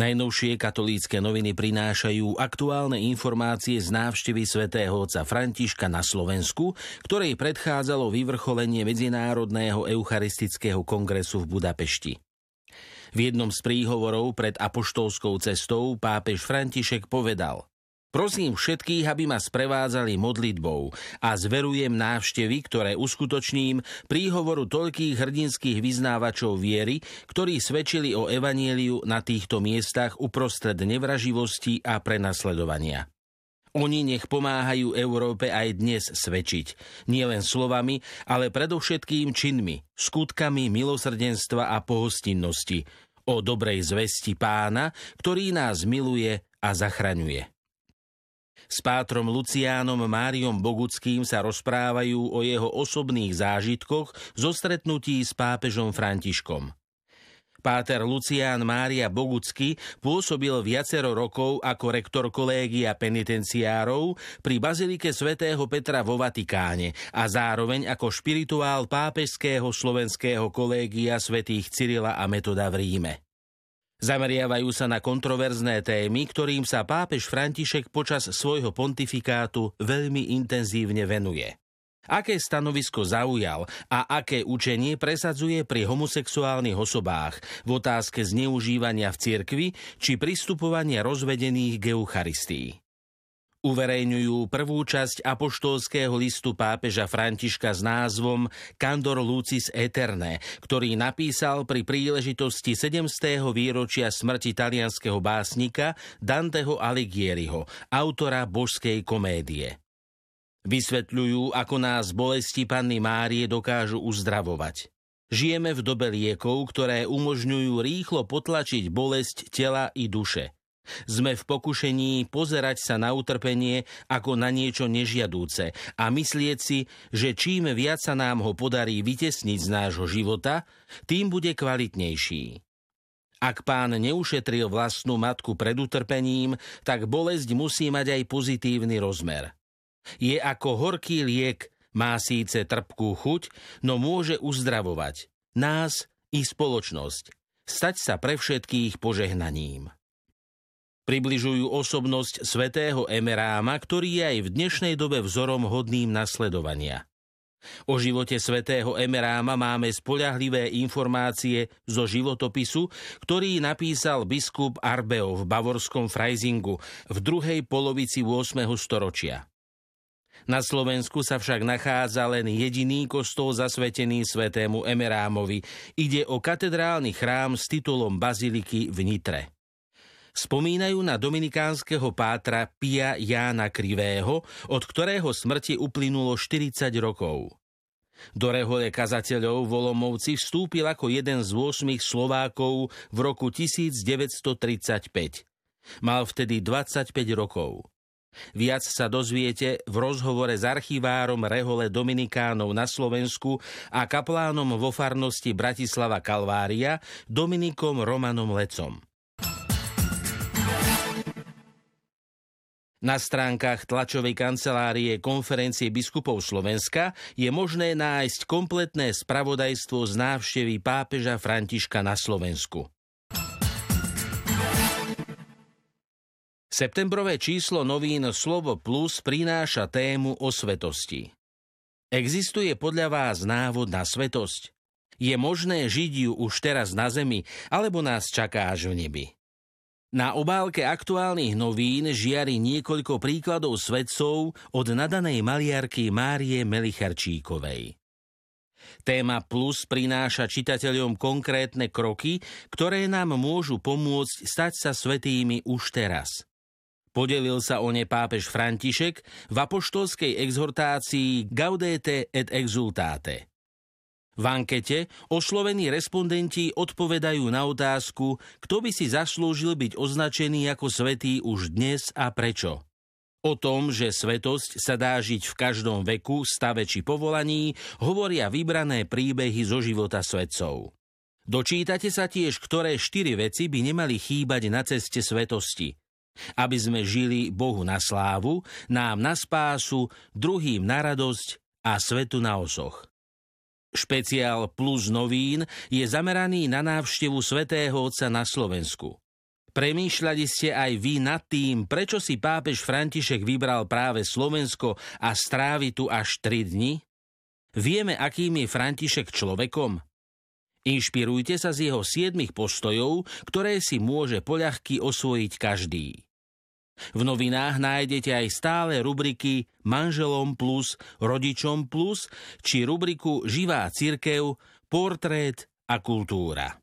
Najnovšie katolícke noviny prinášajú aktuálne informácie z návštevy svätého otca Františka na Slovensku, ktorej predchádzalo vyvrcholenie Medzinárodného eucharistického kongresu v Budapešti. V jednom z príhovorov pred apoštolskou cestou pápež František povedal Prosím všetkých, aby ma sprevádzali modlitbou a zverujem návštevy, ktoré uskutočním príhovoru toľkých hrdinských vyznávačov viery, ktorí svedčili o evanieliu na týchto miestach uprostred nevraživosti a prenasledovania. Oni nech pomáhajú Európe aj dnes svedčiť, nielen slovami, ale predovšetkým činmi, skutkami milosrdenstva a pohostinnosti, o dobrej zvesti pána, ktorý nás miluje a zachraňuje. S pátrom Luciánom Máriom Boguckým sa rozprávajú o jeho osobných zážitkoch zo stretnutí s pápežom Františkom. Páter Lucián Mária Bogucky pôsobil viacero rokov ako rektor kolégia penitenciárov pri Bazilike svätého Petra vo Vatikáne a zároveň ako špirituál pápežského slovenského kolégia svätých Cyrila a Metoda v Ríme. Zameriavajú sa na kontroverzné témy, ktorým sa pápež František počas svojho pontifikátu veľmi intenzívne venuje. Aké stanovisko zaujal a aké učenie presadzuje pri homosexuálnych osobách v otázke zneužívania v cirkvi či pristupovania rozvedených k Eucharistii uverejňujú prvú časť apoštolského listu pápeža Františka s názvom Candor Lucis Eterne, ktorý napísal pri príležitosti 7. výročia smrti talianského básnika Danteho Alighieriho, autora božskej komédie. Vysvetľujú, ako nás bolesti Panny Márie dokážu uzdravovať. Žijeme v dobe liekov, ktoré umožňujú rýchlo potlačiť bolesť tela i duše – sme v pokušení pozerať sa na utrpenie ako na niečo nežiadúce a myslieť si, že čím viac sa nám ho podarí vytesniť z nášho života, tým bude kvalitnejší. Ak pán neušetril vlastnú matku pred utrpením, tak bolesť musí mať aj pozitívny rozmer. Je ako horký liek, má síce trpkú chuť, no môže uzdravovať nás i spoločnosť, stať sa pre všetkých požehnaním. Približujú osobnosť svätého Emeráma, ktorý je aj v dnešnej dobe vzorom hodným nasledovania. O živote svätého Emeráma máme spoľahlivé informácie zo životopisu, ktorý napísal biskup Arbeo v bavorskom Freisingu v druhej polovici 8. storočia. Na Slovensku sa však nachádza len jediný kostol zasvetený svätému Emerámovi. Ide o katedrálny chrám s titulom Baziliky v Nitre spomínajú na dominikánskeho pátra Pia Jána Krivého, od ktorého smrti uplynulo 40 rokov. Do rehole kazateľov Volomovci vstúpil ako jeden z 8 Slovákov v roku 1935. Mal vtedy 25 rokov. Viac sa dozviete v rozhovore s archivárom Rehole Dominikánov na Slovensku a kaplánom vo farnosti Bratislava Kalvária Dominikom Romanom Lecom. Na stránkach tlačovej kancelárie konferencie biskupov Slovenska je možné nájsť kompletné spravodajstvo z návštevy pápeža Františka na Slovensku. Septembrové číslo novín Slovo Plus prináša tému o svetosti. Existuje podľa vás návod na svetosť? Je možné žiť ju už teraz na zemi, alebo nás čaká až v nebi? Na obálke aktuálnych novín žiari niekoľko príkladov svedcov od nadanej maliarky Márie Melicharčíkovej. Téma Plus prináša čitateľom konkrétne kroky, ktoré nám môžu pomôcť stať sa svetými už teraz. Podelil sa o ne pápež František v apoštolskej exhortácii Gaudete et exultate – v ankete oslovení respondenti odpovedajú na otázku, kto by si zaslúžil byť označený ako svetý už dnes a prečo. O tom, že svetosť sa dá žiť v každom veku, stave či povolaní, hovoria vybrané príbehy zo života svetcov. Dočítate sa tiež, ktoré štyri veci by nemali chýbať na ceste svetosti. Aby sme žili Bohu na slávu, nám na spásu, druhým na radosť a svetu na osoch. Špeciál Plus novín je zameraný na návštevu svätého Otca na Slovensku. Premýšľali ste aj vy nad tým, prečo si pápež František vybral práve Slovensko a strávi tu až 3 dni? Vieme, akým je František človekom? Inšpirujte sa z jeho siedmých postojov, ktoré si môže poľahky osvojiť každý. V novinách nájdete aj stále rubriky Manželom plus, Rodičom plus či rubriku Živá cirkev, Portrét a kultúra.